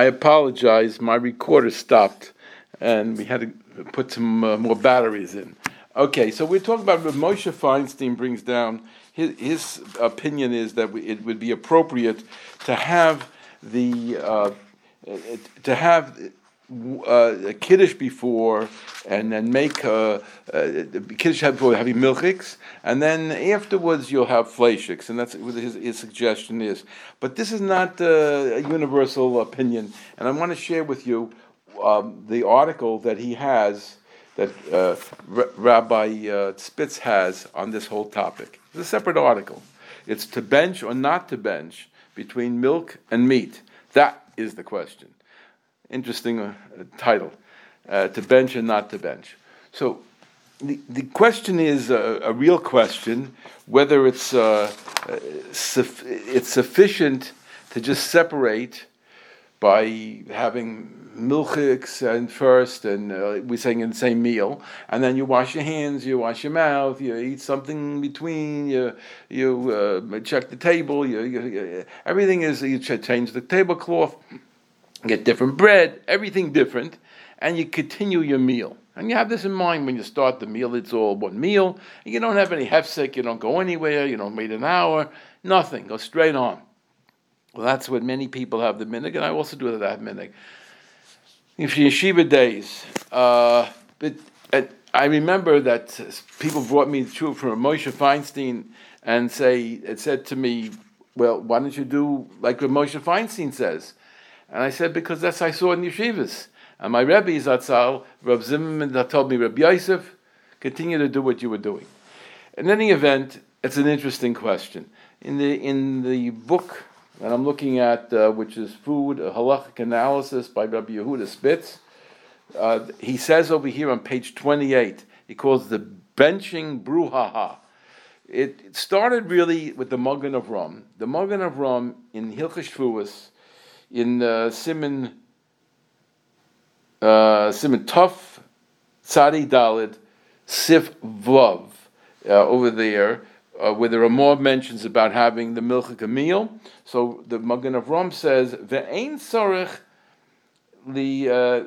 I apologize. My recorder stopped, and we had to put some uh, more batteries in. Okay, so we're talking about what Moshe Feinstein brings down. His, his opinion is that it would be appropriate to have the uh, to have uh, kiddush before, and then make a kiddush before having milchiks, and then afterwards you'll have fleishiks, and that's what his, his suggestion is. But this is not uh, a universal opinion, and I want to share with you um, the article that he has, that uh, R- Rabbi uh, Spitz has on this whole topic. It's a separate article. It's to bench or not to bench between milk and meat. That is the question interesting uh, title, uh, to bench and not to bench. So the, the question is a, a real question whether it's, uh, uh it's sufficient to just separate by having milchiks and first, and uh, we're saying in the same meal, and then you wash your hands, you wash your mouth, you eat something in between, you you uh, check the table, you, you, everything is you change the tablecloth get different bread, everything different, and you continue your meal. And you have this in mind when you start the meal, it's all one meal. You don't have any hefsek, you don't go anywhere, you don't wait an hour, nothing, go straight on. Well, that's what many people have the minig, and I also do that minig. If yeshiva days, uh, but uh, I remember that people brought me to from Moshe Feinstein and say it said to me, "Well, why don't you do like what Moshe Feinstein says? And I said, because that's I saw in yeshivas. And my Rebbe Zatzal, Reb Zimmerman, that told me, Reb Yosef, continue to do what you were doing. In any event, it's an interesting question. In the in the book that I'm looking at, uh, which is Food, a Halachic Analysis by Rabbi Yehuda Spitz, uh, he says over here on page 28, he calls the benching bruhaha. It, it started really with the Magen rum. The Magen rum in Hilchas Shvuas in uh, Simon uh, Simon Tuf Tzadi Dalid Sif Vav uh, over there. Uh, where there are more mentions about having the milchik meal. So the Magen Avraham says, "Ve'ein the uh, uh,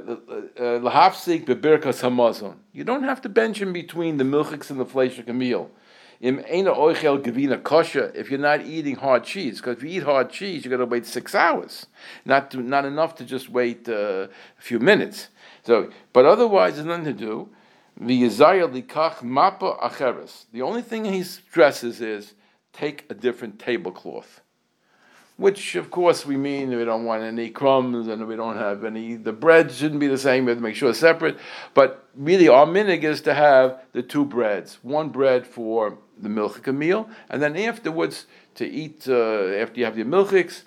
lahafsik bebirkas hamazon." You don't have to bench in between the milchiks and the fleishik meal. If you're not eating hard cheese, because if you eat hard cheese, you got to wait six hours. Not to, not enough to just wait uh, a few minutes. So, but otherwise, there's nothing to do. The only thing he stresses is take a different tablecloth which of course we mean we don't want any crumbs and we don't have any, the bread shouldn't be the same, we have to make sure it's separate. But really, our minig is to have the two breads one bread for the milchik meal, and then afterwards to eat, uh, after you have your milchiks,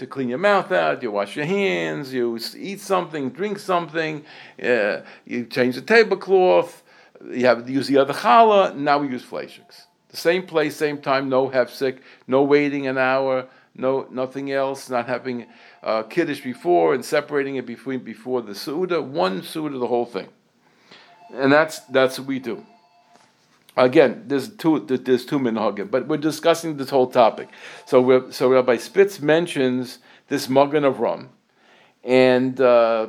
to clean your mouth out, you wash your hands, you eat something, drink something, uh, you change the tablecloth, you have use the other challah, now we use fleishiks. The same place, same time, no hefsek, no waiting an hour, no nothing else, not having uh, kiddush before and separating it between before the suda, one suda, the whole thing, and that's that's what we do. Again, there's two there's two minhagim, but we're discussing this whole topic. So so Rabbi Spitz mentions this Magen rum, and uh,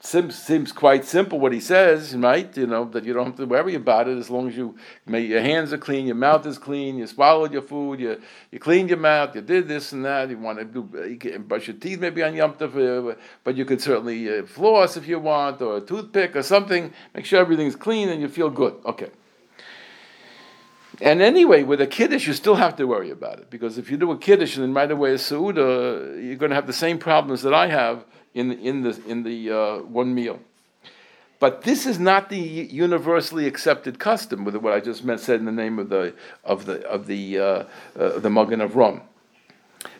seems, seems quite simple what he says, right? You know, that you don't have to worry about it as long as you, your hands are clean, your mouth is clean, you swallowed your food, you, you cleaned your mouth, you did this and that, you want to do, you can brush your teeth maybe on Yom Tov, uh, but you could certainly uh, floss if you want, or a toothpick or something, make sure everything's clean and you feel good. Okay. And anyway, with a kiddush, you still have to worry about it because if you do a kiddush and then right away a seuda, you're going to have the same problems that I have in in the in the uh, one meal. But this is not the universally accepted custom with what I just said in the name of the of the of the uh, uh, the Magen Avraham.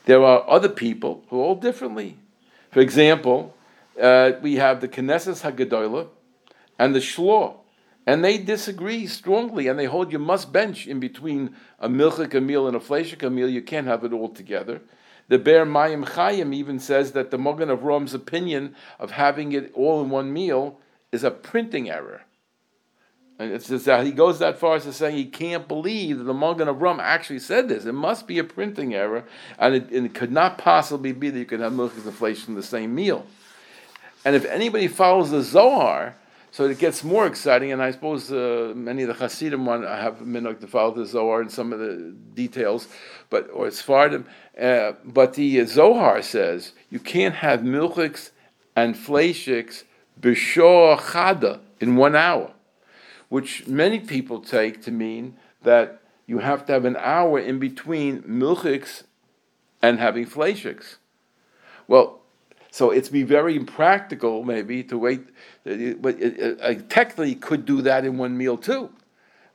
There are other people who hold differently. For example, uh, we have the Knesset Haggadolah and the Shlo, and they disagree strongly, and they hold you must bench in between a milchik meal and a fleishik meal. You can't have it all together. The Be'er Mayim Chayim even says that the Magen Avraham's opinion of having it all in one meal is a printing error. And it's just that he goes that far as to saying he can't believe that the of Avraham actually said this. It must be a printing error, and it, and it could not possibly be that you could have milchik inflation in the same meal. And if anybody follows the Zohar, so it gets more exciting, and I suppose uh, many of the Hasidim want have minhag to follow the Zohar and some of the details, but or it's Fardim. Uh, but the Zohar says you can't have milchiks and fleishiks b'shor chada in one hour, which many people take to mean that you have to have an hour in between milchiks and having fleishiks. Well, so it's be very impractical, maybe, to wait. Uh, but it, it, it, technically, could do that in one meal too.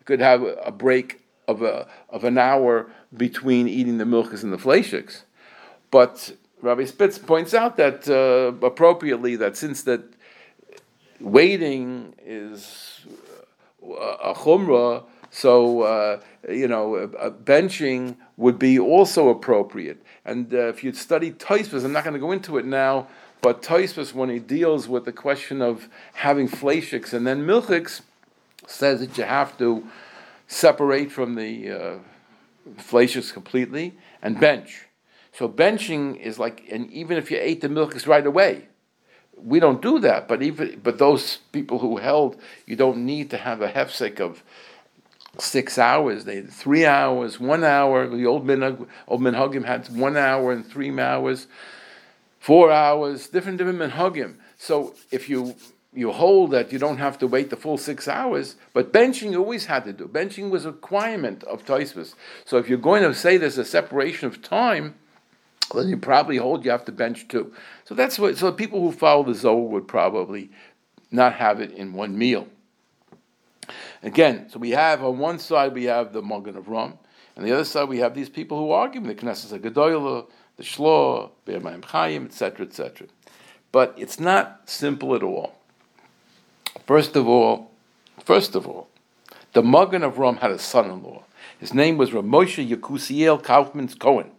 could have a break of a of an hour between eating the milchas and the fleishiks. But Rabbi Spitz points out that uh, appropriately that since that waiting is uh, a chumrah, so uh, you know uh, benching would be also appropriate. And uh, if you'd study Tosfos, I'm not going to go into it now, but Tosfos, when he deals with the question of having fleishiks and then milchiks, says that you have to separate from the uh, completely and bench. So benching is like, and even if you ate the milchiks right away, we don't do that. But even but those people who held, you don't need to have a hefsek of six hours. They had three hours, one hour. The old minhag, old minhagim had one hour and three hours, four hours, different different minhagim. So if you you hold that you don't have to wait the full six hours, but benching you always had to do. Benching was a requirement of Tosfos. So if you're going to say there's a separation of time, then you probably hold you have to bench too. So that's what. So people who follow the Zohar would probably not have it in one meal. Again, so we have on one side we have the Magen Avraham, and the other side we have these people who argue the Knesset Gedoyla, the Shlo, Be'er Chaim, etc., etc. But it's not simple at all. First of all, first of all, the Magen Avraham had a son-in-law. His name was Ramosha Yekusiel Kaufman Cohen.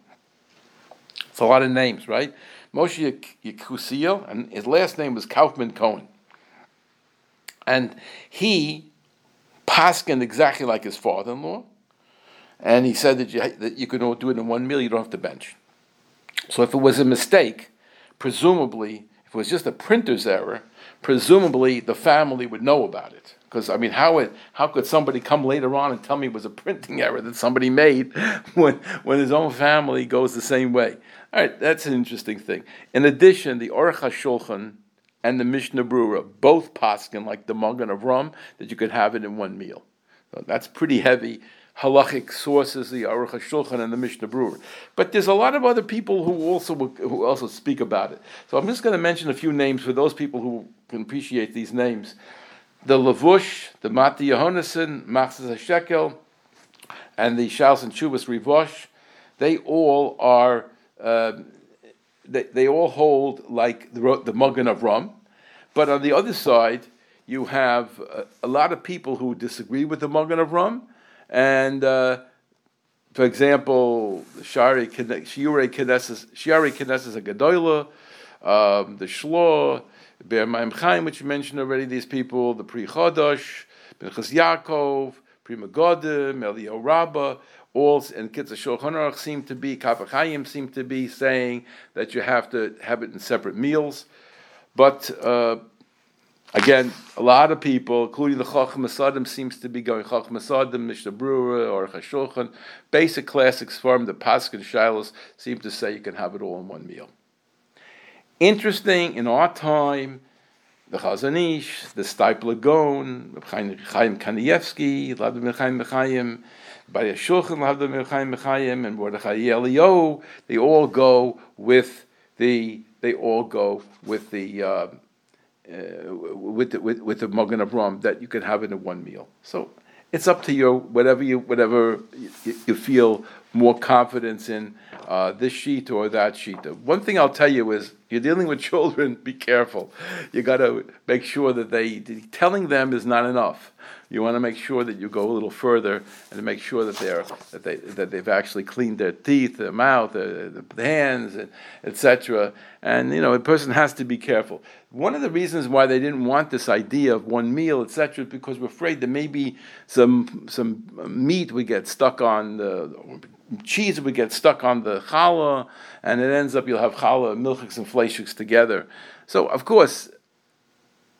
It's a lot of names, right? Moshe Yekusiel, and his last name was Kaufman Cohen. And he paskin exactly like his father-in-law, and he said that you, that you could do it in one meal, you don't have to bench. So if it was a mistake, presumably, if it was just a printer's error, presumably the family would know about it. Because I mean, how it, how could somebody come later on and tell me it was a printing error that somebody made when when his own family goes the same way? All right, that's an interesting thing. In addition, the Aruch HaShulchan and the Mishnah Brura both paskin like the Magen rum that you could have it in one meal. So that's pretty heavy halachic sources, the Aruch HaShulchan and the Mishnah Brura. But there's a lot of other people who also who also speak about it. So I'm just going to mention a few names for those people who can appreciate these names. The Lavush, the Mati Yehonason, Machzas HaShekel, and the Shals and Chuvas Rivosh, they all are uh, they, they all hold like the, the Magen Avraham, but on the other side, you have a, a lot of people who disagree with the Magen Avraham, and uh, for example, Shari Shiure Knesses Knesses Agadoila, um, the Shlo, Be'er Mayim Chaim, which you mentioned already. These people, the Pri Chodosh, Minchas Yaakov, Pri Megadim, Eliyahu Rabbah, all and Kitzah Shulchan Aruch seem to be, Kaf HaChaim seem to be saying that you have to have it in separate meals. But uh, again, a lot of people, including the Chochmas Adam, seems to be going Chochmas Adam, Mishnah Brura, or Chashulchan. Basic classics form, the Paskin Shilas seem to say you can have it all in one meal. Interesting, in our time, the Chazon Ish, the Steipler Gaon, Chaim Kanievsky, Vladimir Chaim Chaim, by Shulchan Lavda Mechaim Mechayim and Mordechai Eliyahu, they all go with the they all go with the uh, uh, with the, with with the that you can have in one meal. So it's up to you, whatever you whatever you, you feel more confidence in uh, this sheet or that sheet. One thing I'll tell you is you're dealing with children, be careful. You got to make sure that they, telling them is not enough. You want to make sure that you go a little further and make sure that they're that they that they've actually cleaned their teeth, their mouth, their, their hands, etc. And you know, a person has to be careful. One of the reasons why they didn't want this idea of one meal, etc., is because we're afraid that maybe some some meat would get stuck on the cheese would get stuck on the challah, and it ends up you'll have challah, milchiks, and fleishiks together. So, of course,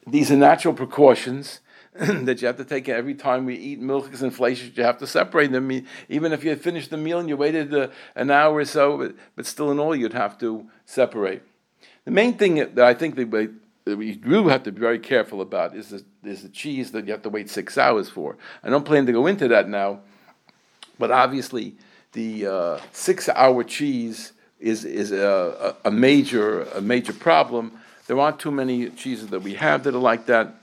these are natural precautions that you have to take every time we eat milchiks and fleishiks. You have to separate them. Even if you had finished the meal and you waited uh, an hour or so, but, but still in all, you'd have to separate. The main thing that I think that we, that we really have to be very careful about is the, is the cheese that you have to wait six hours for. I don't plan to go into that now, but obviously the uh, six-hour cheese is is a, a, major a major problem. There aren't too many cheeses that we have that are like that.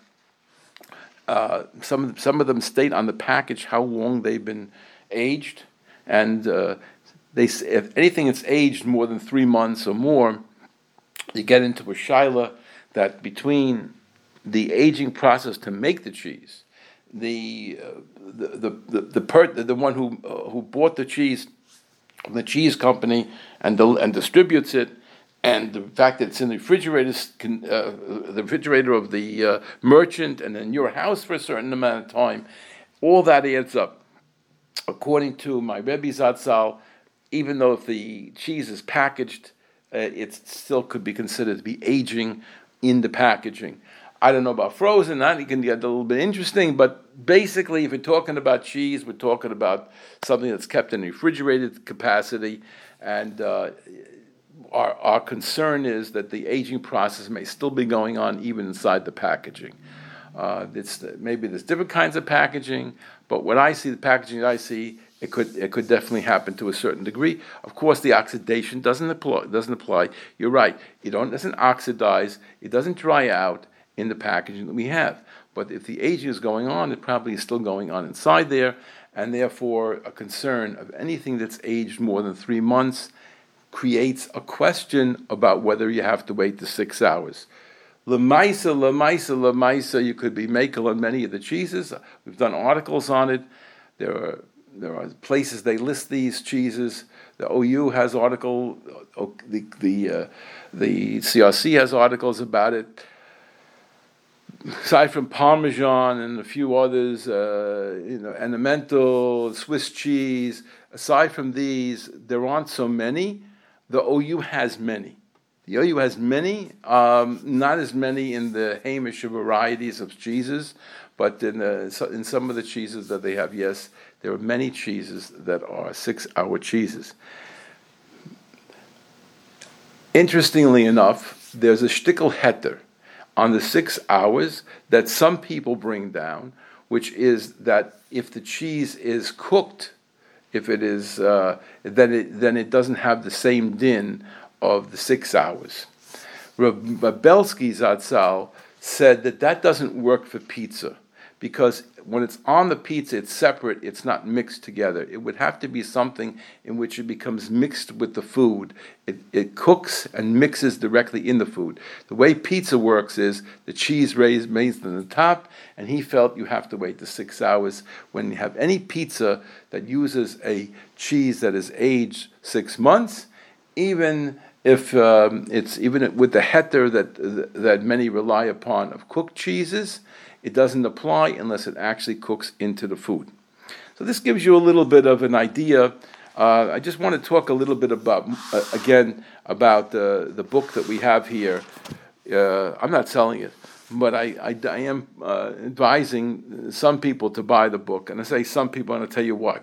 Uh, some some of them state on the package how long they've been aged, and uh, they if anything that's aged more than three months or more, you get into a shaila that between the aging process to make the cheese the uh, the the the, the, per, the one who uh, who bought the cheese from the cheese company and and distributes it, and the fact that it's in the refrigerator, can, uh, the refrigerator of the uh, merchant, and in your house for a certain amount of time, all that adds up. According to my Rebbe Zatzal, even though if the cheese is packaged, uh, it still could be considered to be aging in the packaging. I don't know about frozen. That can get a little bit interesting, but basically, if we're talking about cheese, we're talking about something that's kept in refrigerated capacity, and uh, our our concern is that the aging process may still be going on even inside the packaging. Uh, it's maybe there's different kinds of packaging, but when I see the packaging that I see, it could it could definitely happen to a certain degree. Of course, the oxidation doesn't apply. Doesn't apply. You're right. It doesn't oxidize. It doesn't dry out in the packaging that we have. But if the aging is going on, it probably is still going on inside there, and therefore a concern of anything that's aged more than three months creates a question about whether you have to wait the six hours. Lemaisa, lemaisa, lemaisa, you could be makel on many of the cheeses. We've done articles on it. There are there are places they list these cheeses. The OU has article, the the uh, the CRC has articles about it aside from Parmesan and a few others, uh, you know, Emmental, Swiss cheese, aside from these, there aren't so many. The OU has many. The OU has many, um, not as many in the Hamish varieties of cheeses, but in, the, in some of the cheeses that they have, yes, there are many cheeses that are six hour cheeses. Interestingly enough, there's a shtickle heter on the six hours that some people bring down, which is that if the cheese is cooked, if it is, uh, then it then it doesn't have the same din of the six hours. Belsky Zatzal said that that doesn't work for pizza because when it's on the pizza, it's separate, it's not mixed together. It would have to be something in which it becomes mixed with the food. It, it cooks and mixes directly in the food. The way pizza works is the cheese raised on the top, and he felt you have to wait the six hours. When you have any pizza that uses a cheese that is aged six months, even if um, it's even with the heter that that many rely upon of cooked cheeses, it doesn't apply unless it actually cooks into the food. So this gives you a little bit of an idea. Uh, I just want to talk a little bit about uh, again about uh, the book that we have here. Uh, I'm not selling it, but I, I, I am uh, advising some people to buy the book, and I say some people, and I'll tell you why.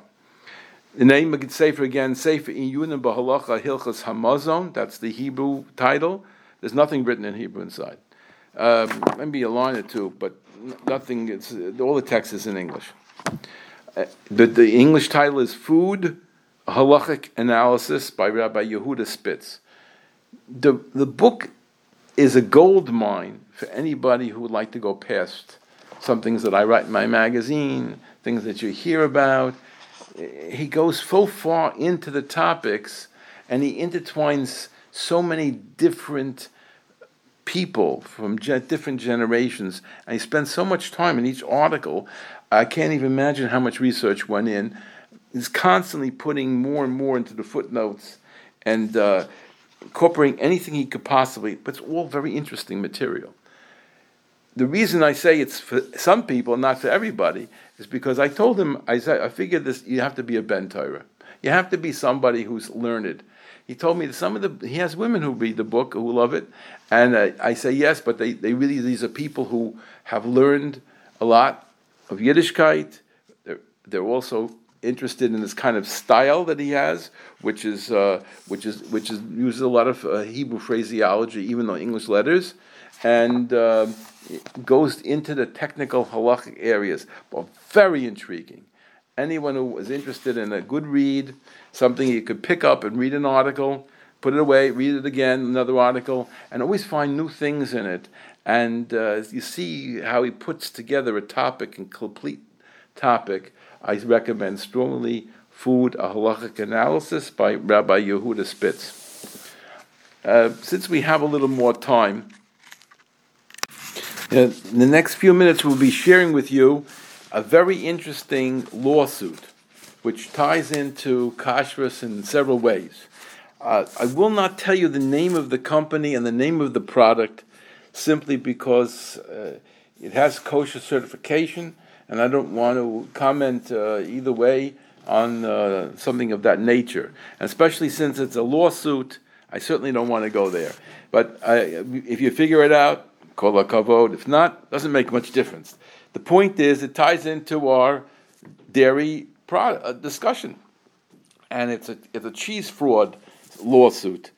The name of the Sefer again, Sefer Iyunim Bahalacha Hilchas Hamazon. That's the Hebrew title. There's nothing written in Hebrew inside. Um, maybe a line or two, but nothing. It's all the text is in English. Uh, the, the English title is Food Halachic Analysis by Rabbi Yehuda Spitz. The the book is a gold mine for anybody who would like to go past some things that I write in my magazine, things that you hear about. he goes so far into the topics and he intertwines so many different people from ge- different generations and he spends so much time in each article i can't even imagine how much research went in he's constantly putting more and more into the footnotes and uh, incorporating anything he could possibly but it's all very interesting material the reason I say it's for some people, not for everybody, is because I told him, I said, I figured this, you have to be a Ben Torah. You have to be somebody who's learned. He told me that some of the, he has women who read the book, who love it. And uh, I say, yes, but they, they really, these are people who have learned a lot of Yiddishkeit. They're, they're also interested in this kind of style that he has, which is, uh, which is, which is, uses a lot of uh, Hebrew phraseology, even though English letters. And, uh, goes into the technical halachic areas, but very intriguing. Anyone who was interested in a good read, something you could pick up and read an article, put it away, read it again, another article, and always find new things in it. And uh, you see how he puts together a topic and complete topic. I recommend strongly Food, a Halachic Analysis by Rabbi Yehuda Spitz. Uh, since we have a little more time, in the next few minutes, we'll be sharing with you a very interesting lawsuit which ties into kashrus in several ways. Uh, I will not tell you the name of the company and the name of the product simply because uh, it has kosher certification, and I don't want to comment uh, either way on uh, something of that nature. And especially since it's a lawsuit, I certainly don't want to go there. But if you figure it out, kol. If not, doesn't make much difference. The point is, it ties into our dairy product, uh, discussion, and it's a it's a cheese fraud lawsuit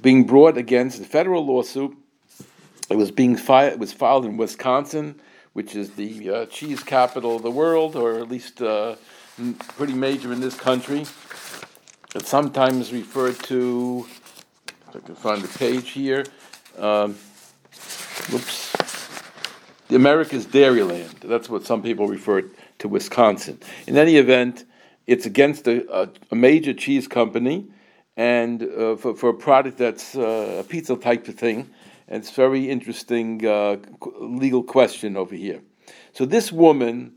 being brought against a federal lawsuit. It was being filed. It was filed in Wisconsin, which is the uh, cheese capital of the world, or at least uh, pretty major in this country. It's sometimes referred to. If I can find the page here. Um, Oops. The America's Dairyland. That's what some people refer to Wisconsin. In any event, it's against a, a, a major cheese company and uh, for, for a product that's uh, a pizza type of thing. And it's very interesting uh, legal question over here. So this woman,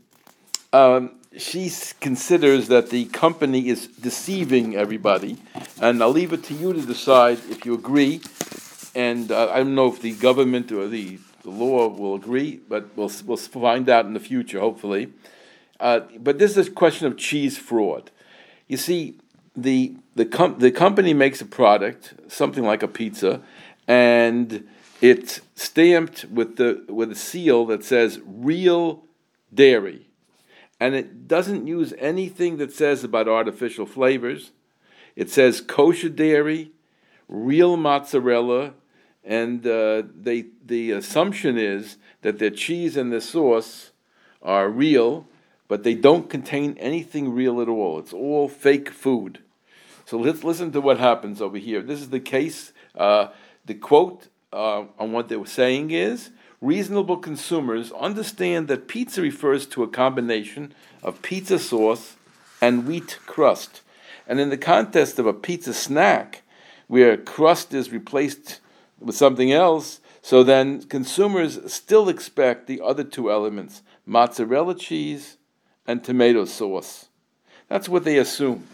um, she considers that the company is deceiving everybody, and I'll leave it to you to decide if you agree and uh, I don't know if the government or the, the law will agree, but we'll, we'll find out in the future, hopefully. Uh, but this is a question of cheese fraud. You see, the, the, com- the company makes a product, something like a pizza, and it's stamped with, the, with a seal that says real dairy. And it doesn't use anything that says about artificial flavors. It says kosher dairy, real mozzarella, and uh, they, the assumption is that their cheese and their sauce are real, but they don't contain anything real at all. It's all fake food. So let's listen to what happens over here. This is the case. Uh, the quote uh, on what they were saying is reasonable consumers understand that pizza refers to a combination of pizza sauce and wheat crust. And in the context of a pizza snack, where crust is replaced with something else, so then consumers still expect the other two elements mozzarella cheese and tomato sauce. That's what they assume.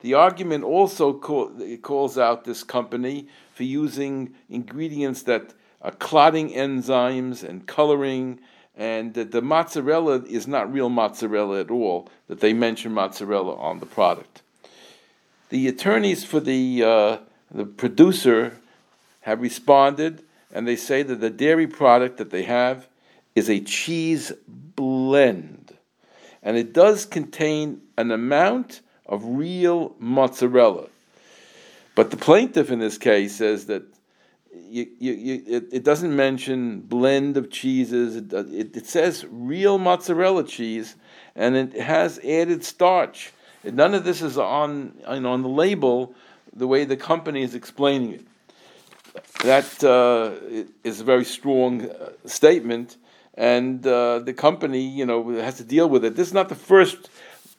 The argument also call, calls out this company for using ingredients that are clotting enzymes and coloring, and that the mozzarella is not real mozzarella at all, that they mention mozzarella on the product. The attorneys for the, uh, the producer have responded and they say that the dairy product that they have is a cheese blend. And it does contain an amount of real mozzarella. But the plaintiff in this case says that you, you, you, it, it, doesn't mention blend of cheeses. It, it, it, says real mozzarella cheese, and it has added starch. none of this is on, on the label the way the company is explaining it that uh, is a very strong uh, statement, and uh, the company, you know, has to deal with it. This is not the first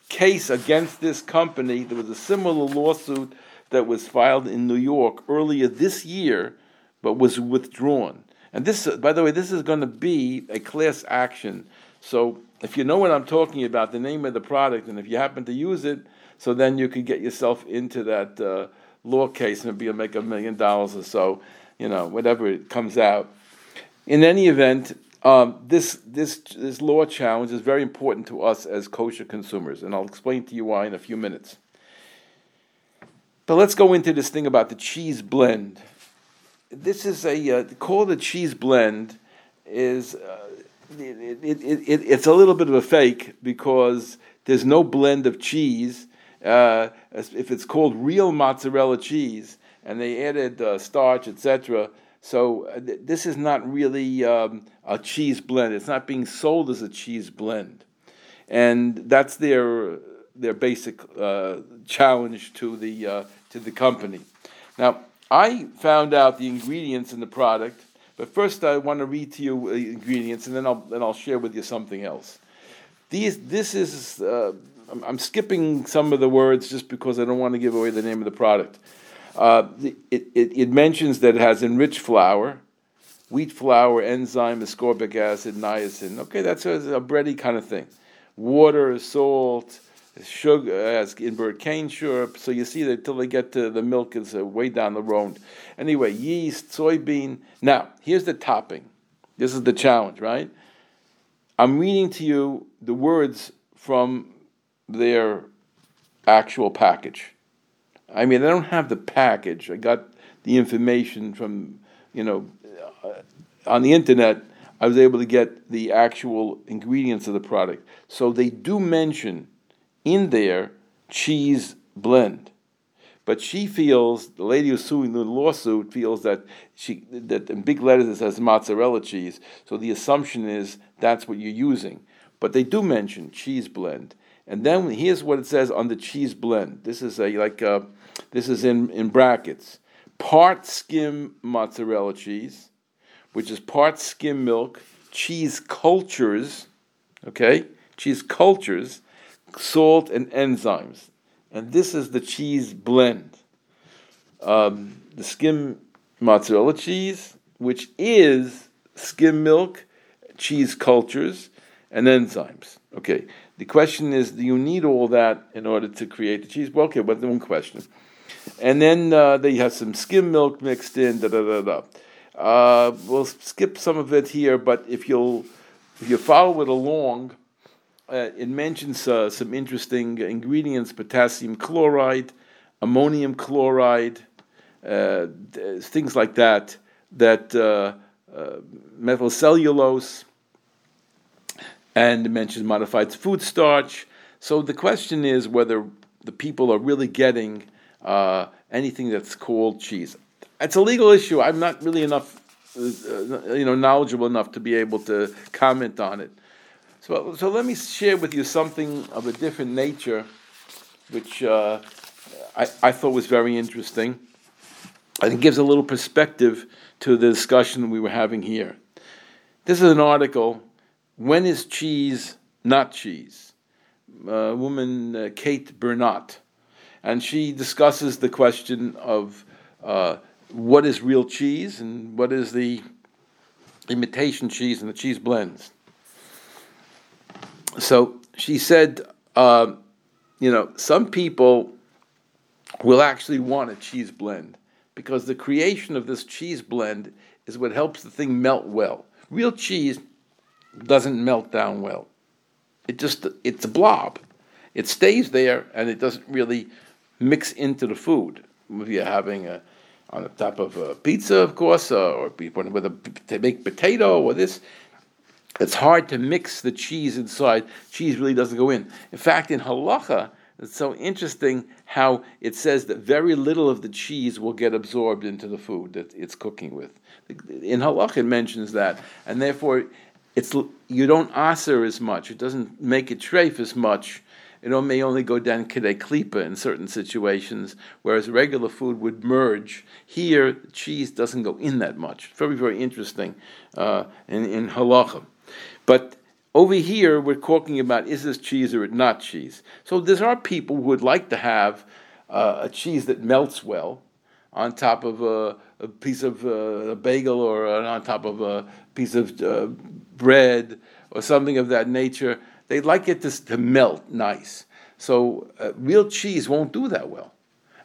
case against this company. There was a similar lawsuit that was filed in New York earlier this year, but was withdrawn. And this, by the way, this is going to be a class action. So if you know what I'm talking about, the name of the product, and if you happen to use it, so then you could get yourself into that uh, law case and you'll make a million dollars or so, you know, whatever it comes out. In any event, um, this, this, this law challenge is very important to us as kosher consumers, and I'll explain to you why in a few minutes. But let's go into this thing about the cheese blend. This is a uh, called a cheese blend is uh, it, it, it, it's a little bit of a fake because there's no blend of cheese. Uh, if it's called real mozzarella cheese and they added uh, starch, etc., so uh, th- this is not really um, a cheese blend. It's not being sold as a cheese blend, and that's their their basic uh, challenge to the uh, to the company. Now, I found out the ingredients in the product, but first I want to read to you the ingredients, and then I'll then I'll share with you something else. These this is I'm, I'm skipping some of the words just because I don't want to give away the name of the product. Uh, it, it, it, mentions that it has enriched flour, wheat flour, enzyme, ascorbic acid, niacin. Okay, that's a, a bready kind of thing. Water, salt, sugar, as invert cane syrup. So you see that until they get to the milk, it's uh, way down the road. Anyway, yeast, soybean. Now, here's the topping. This is the challenge, right? I'm reading to you the words from their actual package. I mean, I don't have the package. I got the information from, you know, uh, on the internet. I was able to get the actual ingredients of the product. So they do mention in there cheese blend. But she feels, the lady who's suing the lawsuit feels that she that in big letters it says mozzarella cheese. So the assumption is that's what you're using. But they do mention cheese blend. And then here's what it says on the cheese blend. This is a like a, uh, this is in, in brackets. Part skim mozzarella cheese, which is part skim milk, cheese cultures, okay? Cheese cultures, salt and enzymes. And this is the cheese blend. Um, the skim mozzarella cheese, which is skim milk, cheese cultures, and enzymes. Okay, the question is, do you need all that in order to create the cheese? Well, okay, but one question. And then uh, they have some skim milk mixed in. Da da da da. Uh, we'll skip some of it here, but if you'll if you follow it along, uh, it mentions uh, some interesting ingredients: potassium chloride, ammonium chloride, uh, things like that. That uh, methyl cellulose and it mentions modified food starch. So the question is whether the people are really getting uh, anything that's called cheese. It's a legal issue. I'm not really enough, uh, you know, knowledgeable enough to be able to comment on it. So, so let me share with you something of a different nature, which uh, I, I thought was very interesting. And it gives a little perspective to the discussion we were having here. This is an article when is cheese not cheese? A woman, uh, Kate Bernot, and she discusses the question of uh, what is real cheese and what is the imitation cheese and the cheese blends. So she said, uh, you know, some people will actually want a cheese blend because the creation of this cheese blend is what helps the thing melt well. Real cheese doesn't melt down well. It just it's a blob. It stays there and it doesn't really mix into the food. If you're having a on the top of a pizza, of course, uh, or with a to make potato or this, it's hard to mix the cheese inside. Cheese really doesn't go in. In fact, in halacha, it's so interesting how it says that very little of the cheese will get absorbed into the food that it's cooking with. In halacha, it mentions that, and therefore it's you don't aser as much. It doesn't make it treif as much. It may only go down kidei klipa in certain situations, whereas regular food would merge. Here, cheese doesn't go in that much. Very, very interesting uh, in, in halacha. But over here, we're talking about is this cheese or not cheese. So there are people who would like to have uh, a cheese that melts well on top of a, a piece of uh, a bagel or on top of a piece of uh, bread or something of that nature. They'd like it to, to melt nice. So uh, real cheese won't do that well.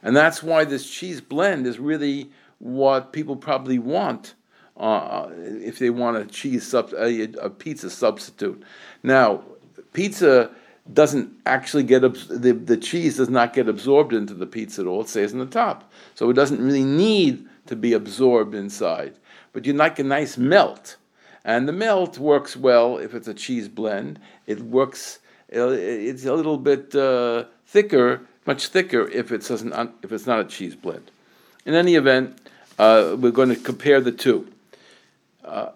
And that's why this cheese blend is really what people probably want uh, if they want a cheese sub- a, a, pizza substitute. Now, pizza doesn't actually get abs- the the cheese does not get absorbed into the pizza at all. It stays on the top, so it doesn't really need to be absorbed inside. But you like a nice melt, and the melt works well if it's a cheese blend. It works. It's a little bit uh, thicker, much thicker if it doesn't if it's not a cheese blend. In any event, uh, we're going to compare the two. Uh,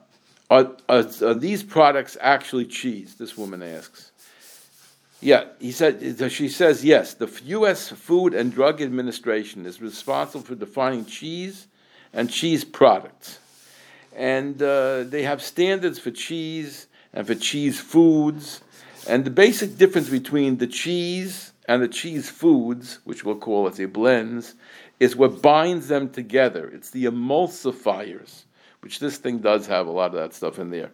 are, are, are, these products actually cheese? This woman asks. Yeah, he said. She says yes. The U.S. Food and Drug Administration is responsible for defining cheese and cheese products, and uh, they have standards for cheese and for cheese foods. And the basic difference between the cheese and the cheese foods, which we'll call, let's say, blends, is what binds them together. It's the emulsifiers which this thing does have a lot of that stuff in there.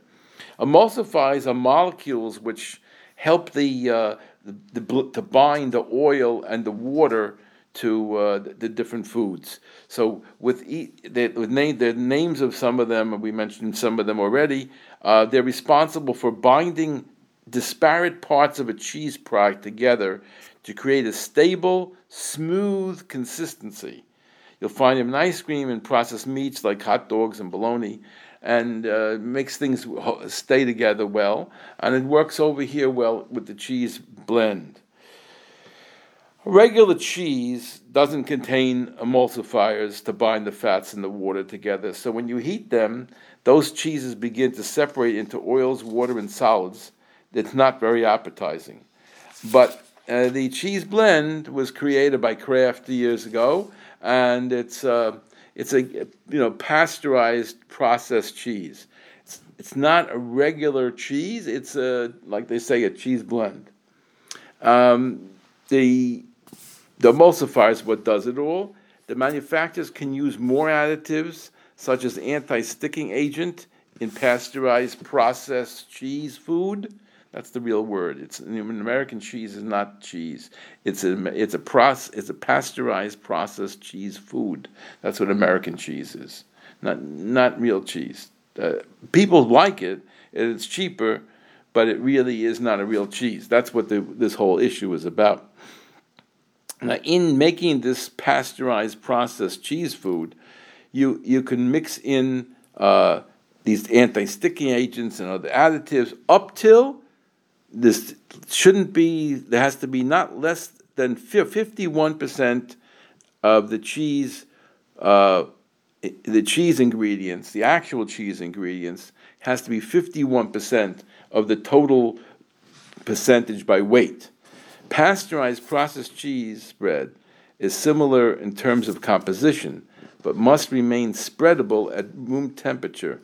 Emulsifiers are molecules which help the, uh, the, the, to bind the oil and the water to uh, the different foods. So with, e- they, with name, the names of some of them, we mentioned some of them already, uh, they're responsible for binding disparate parts of a cheese product together to create a stable, smooth consistency. You'll find them in ice cream and processed meats like hot dogs and bologna, and uh, makes things stay together well. And it works over here well with the cheese blend. Regular cheese doesn't contain emulsifiers to bind the fats and the water together. So when you heat them, those cheeses begin to separate into oils, water, and solids. It's not very appetizing. But uh, the cheese blend was created by Kraft years ago, and it's uh, it's a you know pasteurized processed cheese. It's it's not a regular cheese. It's a like they say a cheese blend. Um, the the emulsifier is what does it all. The manufacturers can use more additives such as anti-sticking agent in pasteurized processed cheese food that's the real word. It's an American cheese is not cheese. It's a it's a process. It's a pasteurized processed cheese food. That's what American cheese is. Not not real cheese. Uh, people like it. It's cheaper, but it really is not a real cheese. That's what the, this whole issue is about. Now, in making this pasteurized processed cheese food, you you can mix in uh, these anti-sticking agents and other additives up till this shouldn't be, there has to be not less than 51% of the cheese, uh, the cheese ingredients, the actual cheese ingredients, has to be 51% of the total percentage by weight. Pasteurized processed cheese spread is similar in terms of composition, but must remain spreadable at room temperature.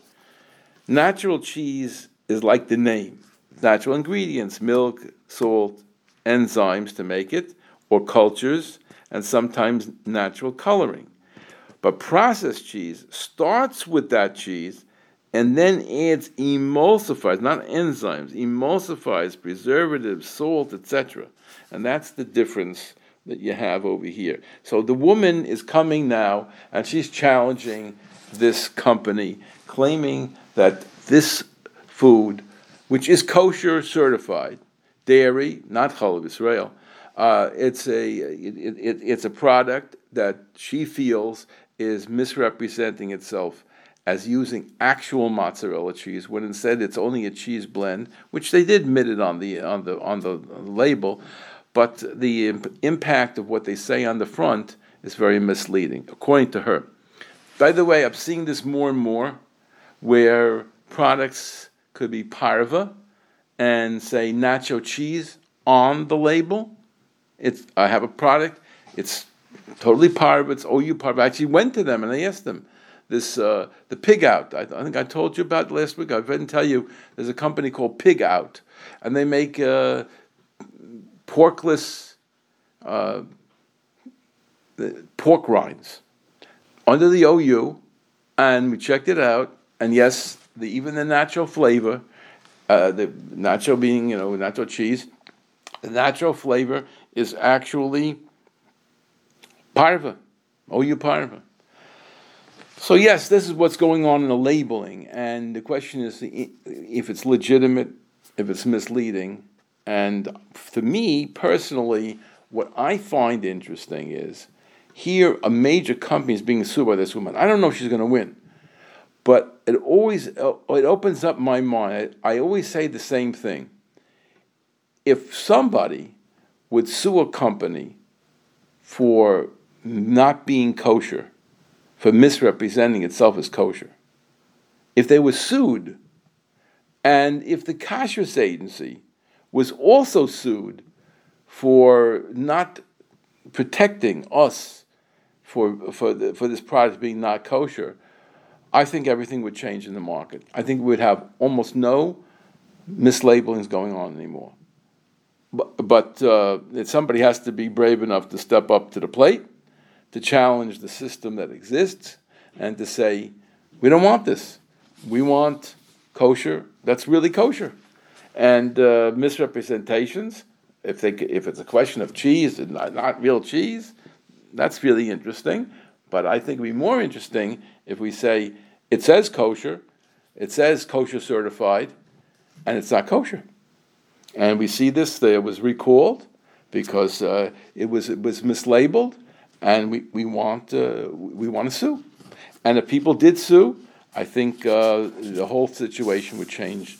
Natural cheese is like the name natural ingredients milk, salt, enzymes to make it, or cultures, and sometimes natural coloring. But processed cheese starts with that cheese and then adds emulsifiers, not enzymes, emulsifiers, preservatives, salt, etc. And that's the difference that you have over here. So the woman is coming now and she's challenging this company, claiming that this food which is kosher certified, dairy, not Chalav Israel. Uh, it's a it, it, it's a product that she feels is misrepresenting itself as using actual mozzarella cheese when instead it's only a cheese blend, which they did admit it on the on the on the label, but the imp- impact of what they say on the front is very misleading, according to her. By the way, I'm seeing this more and more, where products could be parva and say nacho cheese on the label. It's I have a product. It's totally parva. It's OU parva. I actually went to them and I asked them, this uh, the Pig Out. I, I, think I told you about last week. I didn't tell you. There's a company called Pig Out, and they make uh, porkless uh, pork rinds under the OU, and we checked it out. And yes, the, even the natural flavor, uh, the natural being you know natural cheese, the natural flavor is actually parva, OU parva. So yes, this is what's going on in the labeling, and the question is if it's legitimate, if it's misleading, and for me personally, what I find interesting is here a major company is being sued by this woman. I don't know if she's going to win, but it always uh, it opens up my mind. I always say the same thing. If somebody would sue a company for not being kosher, for misrepresenting itself as kosher. If they were sued, and if the kashrus agency was also sued for not protecting us for, for, the, for this product being not kosher, I think everything would change in the market. I think we would have almost no mislabelings going on anymore. But, but uh, somebody has to be brave enough to step up to the plate to challenge the system that exists and to say, we don't want this. We want kosher that's really kosher. And uh, misrepresentations, if, they, if it's a question of cheese and not, not real cheese, that's really interesting. But I think it would be more interesting if we say it says kosher, it says kosher certified, and it's not kosher. And we see this, it was recalled because uh, it, was, it was mislabeled and we, we want uh, we want to sue. And if people did sue, I think uh, the whole situation would change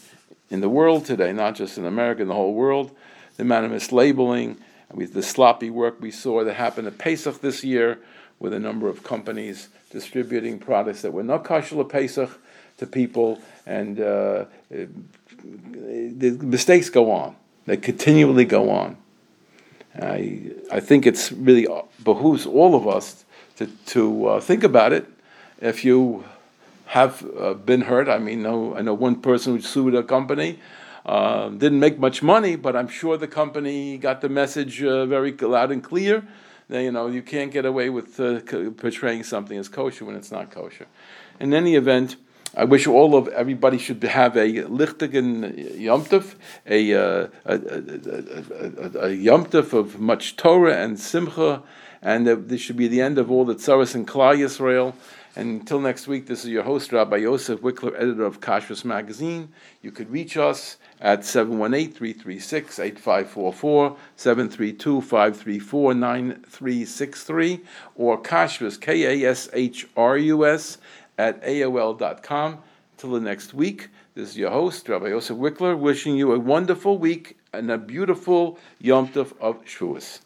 in the world today, not just in America, in the whole world. The amount of mislabeling, the sloppy work we saw that happened at Pesach this year, with a number of companies distributing products that were not kosher Pesach to people, and uh, the mistakes go on. They continually go on. I, I think it's really behooves all of us to, to uh, think about it. If you have uh, been hurt, I mean, no, I know one person who sued a company, uh, didn't make much money, but I'm sure the company got the message uh, very loud and clear. That, you know, you can't get away with uh, portraying something as kosher when it's not kosher. In any event, I wish all of everybody should have a lichtigen Yom Tov, a, uh, a, a, a, a of much Torah and Simcha, and this should be the end of all the tzaras and Klal Yisrael. And until next week, this is your host, Rabbi Yosef Wikler, editor of Kashrus Magazine. You could reach us at 718-336-8544, 732-534-9363, or Kashrus, K-A-S-H-R-U-S, at AOL.com. Till the next week, this is your host, Rabbi Yosef Wikler, wishing you a wonderful week and a beautiful Yom Tov of Shavuos.